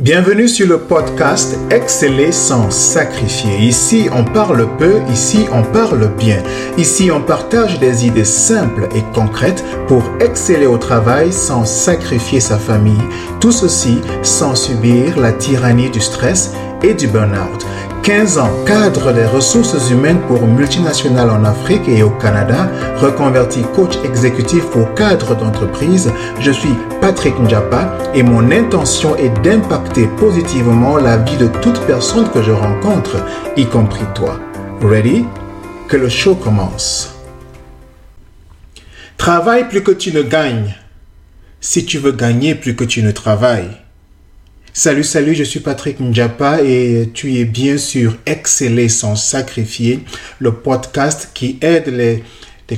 Bienvenue sur le podcast Exceller sans sacrifier. Ici, on parle peu, ici, on parle bien. Ici, on partage des idées simples et concrètes pour exceller au travail sans sacrifier sa famille. Tout ceci sans subir la tyrannie du stress et du burn-out. 15 ans, cadre des ressources humaines pour multinationales en Afrique et au Canada, reconverti coach exécutif pour cadres d'entreprise, je suis Patrick Njapa et mon intention est d'impacter positivement la vie de toute personne que je rencontre, y compris toi. Ready? Que le show commence. Travaille plus que tu ne gagnes. Si tu veux gagner plus que tu ne travailles. Salut, salut, je suis Patrick Njapa et tu es bien sûr Exceller sans sacrifier, le podcast qui aide les,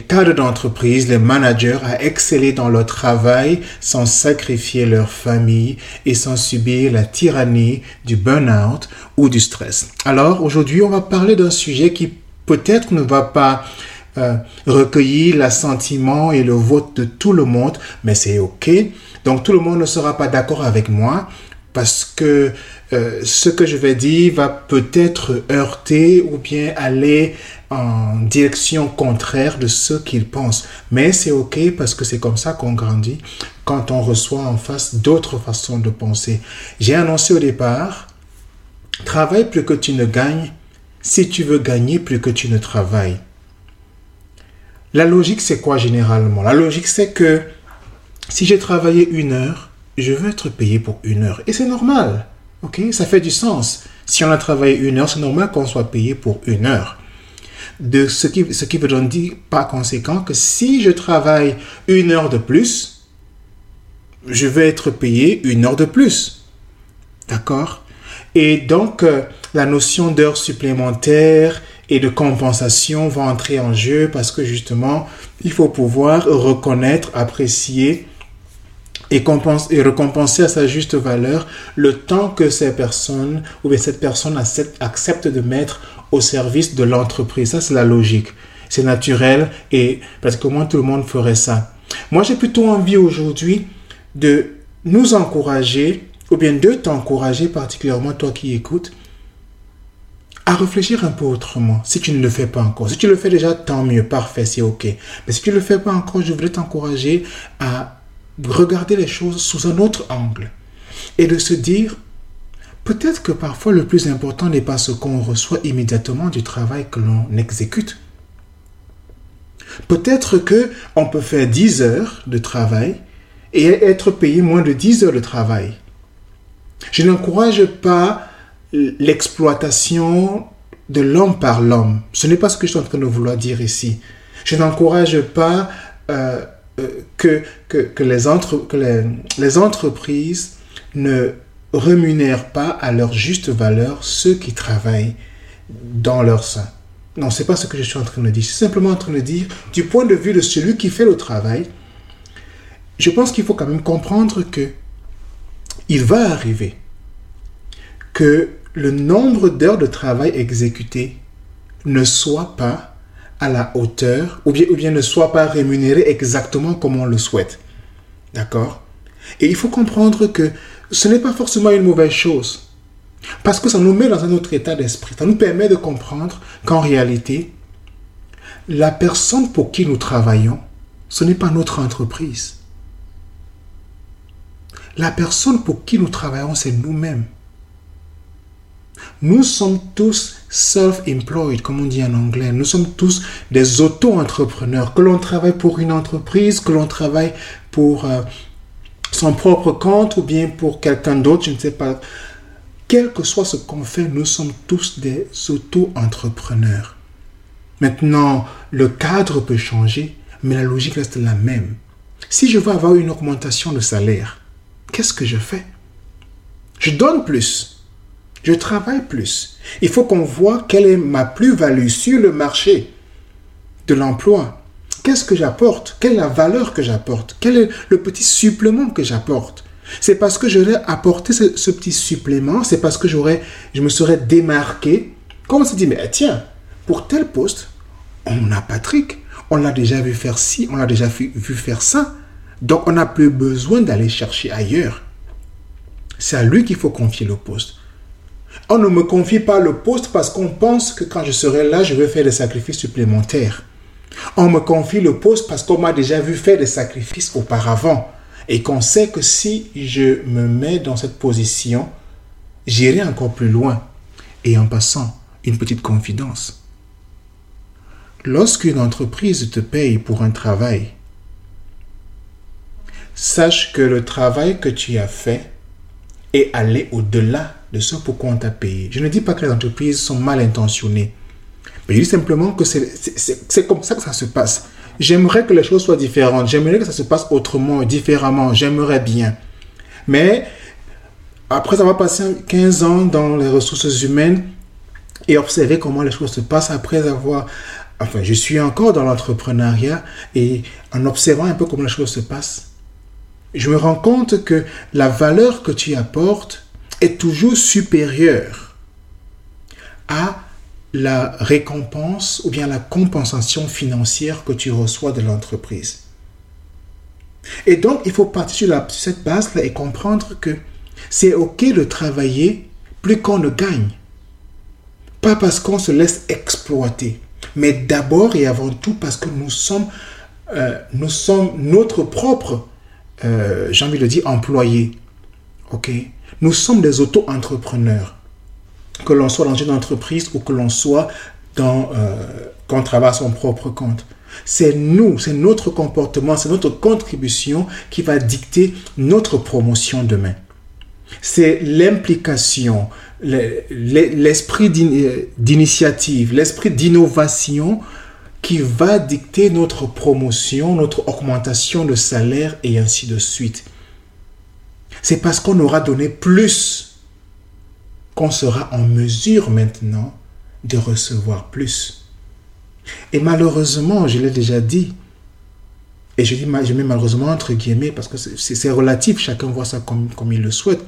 cadres d'entreprise, les managers à exceller dans leur travail sans sacrifier leur famille et sans subir la tyrannie du burn-out ou du stress. Alors aujourd'hui, on va parler d'un sujet qui peut-être ne va pas euh, recueillir l'assentiment et le vote de tout le monde, mais c'est ok. Donc tout le monde ne sera pas d'accord avec moi, parce que euh, ce que je vais dire va peut-être heurter ou bien aller en direction contraire de ce qu'ils pensent. Mais c'est OK parce que c'est comme ça qu'on grandit quand on reçoit en face d'autres façons de penser. J'ai annoncé au départ, travaille plus que tu ne gagnes si tu veux gagner plus que tu ne travailles. La logique, c'est quoi généralement? La logique, c'est que si j'ai travaillé une heure, je veux être payé pour une heure. Et c'est normal. OK? Ça fait du sens. Si on a travaillé une heure, c'est normal qu'on soit payé pour une heure. De ce qui, ce qui veut dire par conséquent que si je travaille une heure de plus, je vais être payé une heure de plus. D'accord? Et donc, euh, la notion d'heure supplémentaire et de compensation va entrer en jeu parce que justement, il faut pouvoir reconnaître, apprécier et, récompenser à sa juste valeur le temps que ces personnes ou bien cette personne accepte, de mettre au service de l'entreprise. Ça, c'est la logique. C'est naturel et parce que comment tout le monde ferait ça. Moi, j'ai plutôt envie aujourd'hui de nous encourager ou bien de t'encourager particulièrement toi qui écoutes à réfléchir un peu autrement si tu ne le fais pas encore. Si tu le fais déjà, tant mieux, parfait, c'est ok. Mais si tu ne le fais pas encore, je voudrais t'encourager à regarder les choses sous un autre angle et de se dire, peut-être que parfois le plus important n'est pas ce qu'on reçoit immédiatement du travail que l'on exécute. Peut-être que on peut faire 10 heures de travail et être payé moins de 10 heures de travail. Je n'encourage pas l'exploitation de l'homme par l'homme. Ce n'est pas ce que je suis en train de vouloir dire ici. Je n'encourage pas euh, euh, que, que, les, entre, que les, entreprises ne rémunèrent pas à leur juste valeur ceux qui travaillent dans leur sein. Non, c'est pas ce que je suis en train de dire. Je suis simplement en train de dire, du point de vue de celui qui fait le travail, je pense qu'il faut quand même comprendre que il va arriver que le nombre d'heures de travail exécutées ne soit pas la hauteur ou bien, ou bien ne soit pas rémunéré exactement comme on le souhaite. D'accord? Et il faut comprendre que ce n'est pas forcément une mauvaise chose. Parce que ça nous met dans un autre état d'esprit. Ça nous permet de comprendre qu'en réalité, la personne pour qui nous travaillons, ce n'est pas notre entreprise. La personne pour qui nous travaillons, c'est nous-mêmes. Nous sommes tous self-employed, comme on dit en anglais. Nous sommes tous des auto-entrepreneurs, que l'on travaille pour une entreprise, que l'on travaille pour euh, son propre compte ou bien pour quelqu'un d'autre, je ne sais pas. Quel que soit ce qu'on fait, nous sommes tous des auto-entrepreneurs. Maintenant, le cadre peut changer, mais la logique reste la même. Si je veux avoir une augmentation de salaire, qu'est-ce que je fais? Je donne plus je travaille plus. Il faut qu'on voit quelle est ma plus-value sur le marché de l'emploi. Qu'est-ce que j'apporte? Quelle est la valeur que j'apporte? Quel est le petit supplément que j'apporte? C'est parce que j'aurais apporté ce, petit supplément, c'est parce que j'aurais, je me serais démarqué. Comme on se dit, mais tiens, pour tel poste, on a Patrick, on l'a déjà vu faire ci, on l'a déjà vu faire ça. Donc on n'a plus besoin d'aller chercher ailleurs. C'est à lui qu'il faut confier le poste. On ne me confie pas le poste parce qu'on pense que quand je serai là, je vais faire des sacrifices supplémentaires. On me confie le poste parce qu'on m'a déjà vu faire des sacrifices auparavant et qu'on sait que si je me mets dans cette position, j'irai encore plus loin. Et en passant, une petite confidence. Lorsqu'une entreprise te paye pour un travail, sache que le travail que tu as fait est allé au-delà de ce pourquoi on t'a payé. Je ne dis pas que les entreprises sont mal intentionnées, mais je dis simplement que c'est comme ça que ça se passe. J'aimerais que les choses soient différentes, j'aimerais que ça se passe autrement, différemment, j'aimerais bien. Mais après avoir passé 15 ans dans les ressources humaines et observer comment les choses se passent, après avoir enfin, je suis encore dans l'entrepreneuriat et en observant un peu comment les choses se passent, je me rends compte que la valeur que tu apportes est toujours supérieure à la récompense ou bien la compensation financière que tu reçois de l'entreprise. Et donc, il faut partir sur, cette base-là et comprendre que c'est OK de travailler plus qu'on ne gagne. Pas parce qu'on se laisse exploiter, mais d'abord et avant tout parce que nous sommes, euh, nous sommes notre propre euh, j'ai envie de dire, employés. OK? Nous sommes des auto-entrepreneurs. Que l'on soit dans une entreprise ou que l'on soit dans, euh, qu'on travaille à son propre compte. C'est nous, c'est notre comportement, c'est notre contribution qui va dicter notre promotion demain. C'est l'implication, l'esprit d'initiative, l'esprit d'innovation qui va dicter notre promotion, notre augmentation de salaire et ainsi de suite. C'est parce qu'on aura donné plus qu'on sera en mesure maintenant de recevoir plus. Et malheureusement, je l'ai déjà dit, et je dis mets malheureusement entre guillemets parce que c'est relatif, chacun voit ça comme, comme il le souhaite.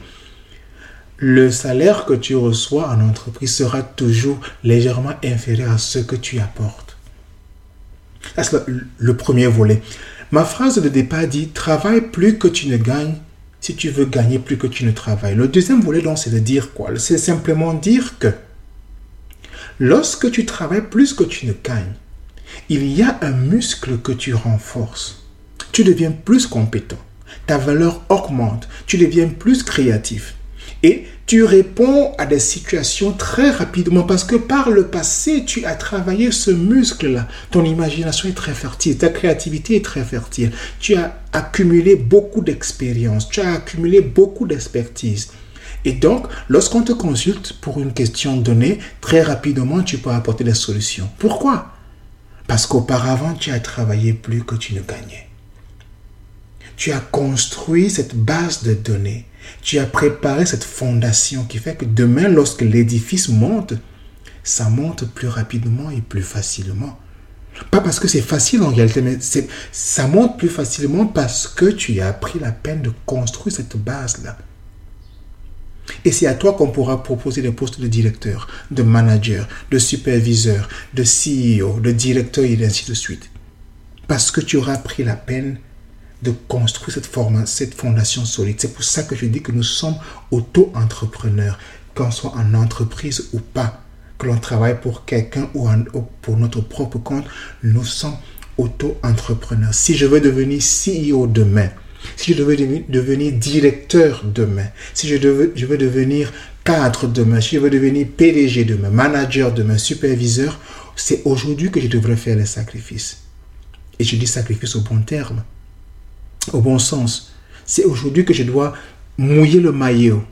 Le salaire que tu reçois en entreprise sera toujours légèrement inférieur à ce que tu apportes. C'est le premier volet. Ma phrase de départ dit Travaille plus que tu ne gagnes si tu veux gagner plus que tu ne travailles. Le deuxième volet, donc, c'est de dire quoi? C'est simplement dire que lorsque tu travailles plus que tu ne gagnes, il y a un muscle que tu renforces. Tu deviens plus compétent. Ta valeur augmente. Tu deviens plus créatif. Et tu réponds à des situations très rapidement parce que par le passé, tu as travaillé ce muscle-là. Ton imagination est très fertile, ta créativité est très fertile. Tu as accumulé beaucoup d'expérience, tu as accumulé beaucoup d'expertise. Et donc, lorsqu'on te consulte pour une question donnée, très rapidement, tu peux apporter des solutions. Pourquoi? Parce qu'auparavant, tu as travaillé plus que tu ne gagnais. Tu as construit cette base de données tu as préparé cette fondation qui fait que demain, lorsque l'édifice monte, ça monte plus rapidement et plus facilement. Pas parce que c'est facile en réalité, mais ça monte plus facilement parce que tu as pris la peine de construire cette base-là. Et c'est à toi qu'on pourra proposer des postes de directeur, de manager, de superviseur, de CEO, de directeur et ainsi de suite. Parce que tu auras pris la peine de construire cette, cette fondation solide. C'est pour ça que je dis que nous sommes auto-entrepreneurs, qu'on soit en entreprise ou pas, que l'on travaille pour quelqu'un ou, pour notre propre compte, nous sommes auto-entrepreneurs. Si je veux devenir CEO demain, si je veux devenir directeur demain, si je, veux, je veux devenir cadre demain, si je veux devenir PDG demain, manager demain, superviseur, c'est aujourd'hui que je devrais faire les sacrifices. Et je dis sacrifice au bon terme au bon sens. C'est aujourd'hui que je dois mouiller le maillot.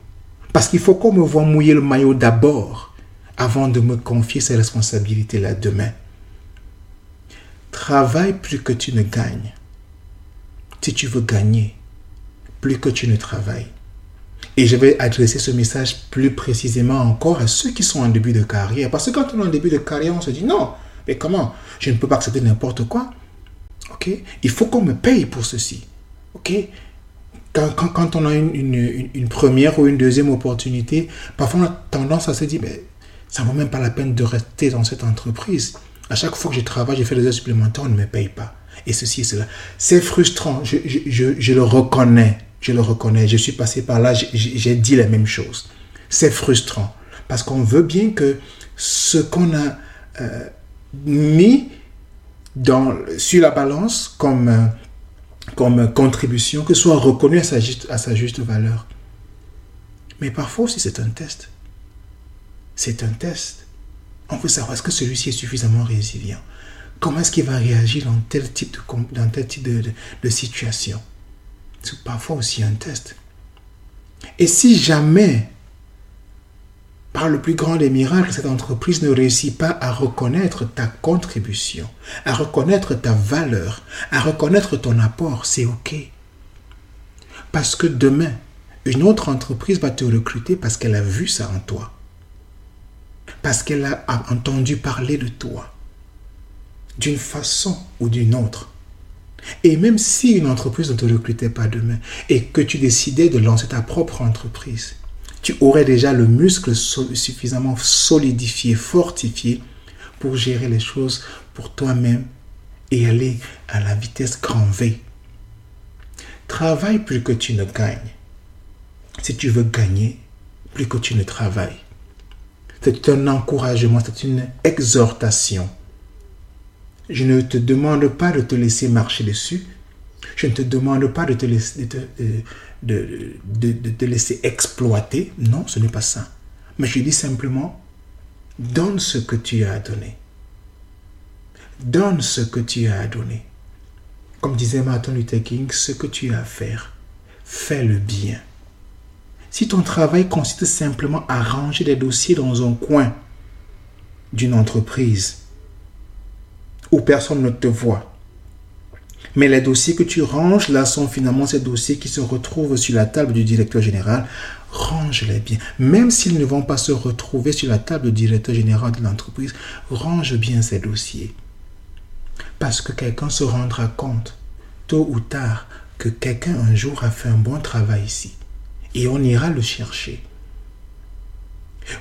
Parce qu'il faut qu'on me voit mouiller le maillot d'abord avant de me confier ces responsabilités-là demain. Travaille plus que tu ne gagnes. Si tu veux gagner, plus que tu ne travailles. Et je vais adresser ce message plus précisément encore à ceux qui sont en début de carrière. Parce que quand on est en début de carrière, on se dit non, mais comment? Je ne peux pas accepter n'importe quoi. Ok? Il faut qu'on me paye pour ceci. OK quand, on a une, première ou une deuxième opportunité, parfois on a tendance à se dire, mais ça ne vaut même pas la peine de rester dans cette entreprise. À chaque fois que je travaille, je fais des heures supplémentaires, on ne me paye pas. Et ceci et cela. C'est frustrant, je, le reconnais. Je le reconnais. Je suis passé par là. J'ai dit les mêmes choses. C'est frustrant. Parce qu'on veut bien que ce qu'on a euh, mis dans, sur la balance comme, euh, comme contribution, que soit reconnu à sa, juste, à sa juste valeur. Mais parfois aussi, c'est un test. C'est un test. On veut savoir est-ce que celui-ci est suffisamment résilient? Comment est-ce qu'il va réagir dans tel type de, dans tel type de, de situation? C'est parfois aussi un test. Et si jamais par le plus grand des miracles, cette entreprise ne réussit pas à reconnaître ta contribution, à reconnaître ta valeur, à reconnaître ton apport, c'est OK. Parce que demain, une autre entreprise va te recruter parce qu'elle a vu ça en toi. Parce qu'elle a entendu parler de toi. D'une façon ou d'une autre. Et même si une entreprise ne te recrutait pas demain et que tu décidais de lancer ta propre entreprise, tu aurais déjà le muscle suffisamment solidifié, fortifié pour gérer les choses pour toi-même et aller à la vitesse grand V. Travaille plus que tu ne gagnes. Si tu veux gagner, plus que tu ne travailles. C'est un encouragement, c'est une exhortation. Je ne te demande pas de te laisser marcher dessus. Je ne te demande pas de te laisser, de, te laisser exploiter. Non, ce n'est pas ça. Mais je dis simplement, donne ce que tu as à donner. Donne ce que tu as à donner. Comme disait Martin Luther King, ce que tu as à faire, fais le bien. Si ton travail consiste simplement à ranger des dossiers dans un coin d'une entreprise où personne ne te voit, mais les dossiers que tu ranges là sont finalement ces dossiers qui se retrouvent sur la table du directeur général. Range-les bien. Même s'ils ne vont pas se retrouver sur la table du directeur général de l'entreprise, range bien ces dossiers. Parce que quelqu'un se rendra compte, tôt ou tard, que quelqu'un un jour a fait un bon travail ici. Et on ira le chercher.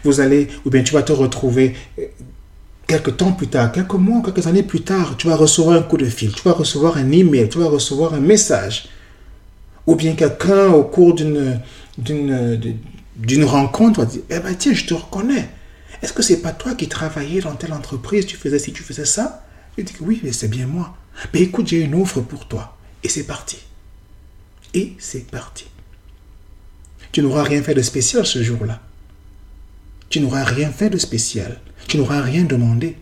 Vous allez, ou bien tu vas te retrouver quelques temps plus tard, quelques mois, quelques années plus tard, tu vas recevoir un coup de fil, tu vas recevoir un email, tu vas recevoir un message. Ou bien quelqu'un au cours d'une, rencontre va dire, eh ben tiens, je te reconnais. Est-ce que c'est pas toi qui travaillais dans telle entreprise, tu faisais ci, tu faisais ça? Je dis oui, c'est bien moi. Mais écoute, j'ai une offre pour toi. Et c'est parti. Et c'est parti. Tu n'auras rien fait de spécial ce jour-là. Tu n'auras rien fait de spécial. Tu n'auras rien demandé.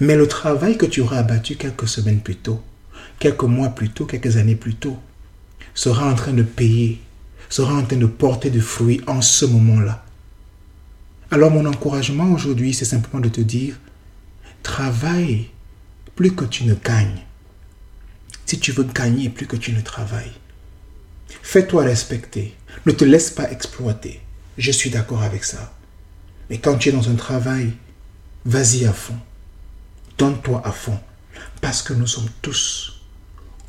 Mais le travail que tu auras abattu quelques semaines plus tôt, quelques mois plus tôt, quelques années plus tôt, sera en train de payer, sera en train de porter du fruits en ce moment-là. Alors mon encouragement aujourd'hui, c'est simplement de te dire, travaille plus que tu ne gagnes. Si tu veux gagner plus que tu ne travailles. Fais-toi respecter. Ne te laisse pas exploiter. Je suis d'accord avec ça. Mais quand tu es dans un travail, vas-y à fond. Donne-toi à fond. Parce que nous sommes tous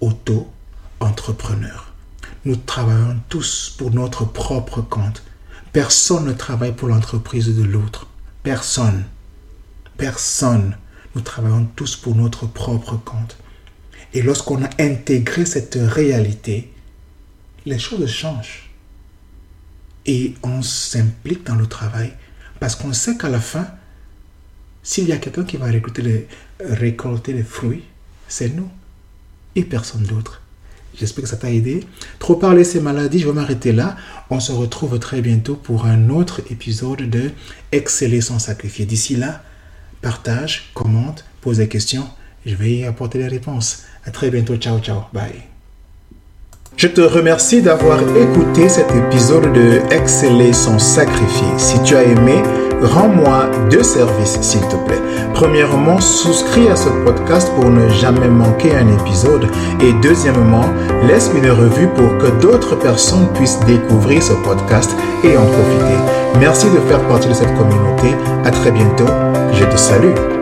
auto-entrepreneurs. Nous travaillons tous pour notre propre compte. Personne ne travaille pour l'entreprise de l'autre. Personne. Personne. Nous travaillons tous pour notre propre compte. Et lorsqu'on a intégré cette réalité, les choses changent. Et on s'implique dans le travail parce qu'on sait qu'à la fin, s'il y a quelqu'un qui va récolter les, fruits, c'est nous et personne d'autre. J'espère que ça t'a aidé. Trop parler ces maladies, je vais m'arrêter là. On se retrouve très bientôt pour un autre épisode de Exceller sans sacrifier. D'ici là, partage, commente, pose des questions. Je vais y apporter les réponses. À très bientôt. Ciao, ciao. Bye. Je te remercie d'avoir écouté cet épisode de Exceller sans sacrifier. Si tu as aimé, rends-moi deux services s'il te plaît. Premièrement, souscris à ce podcast pour ne jamais manquer un épisode. Et deuxièmement, laisse une revue pour que d'autres personnes puissent découvrir ce podcast et en profiter. Merci de faire partie de cette communauté. À très bientôt. Je te salue.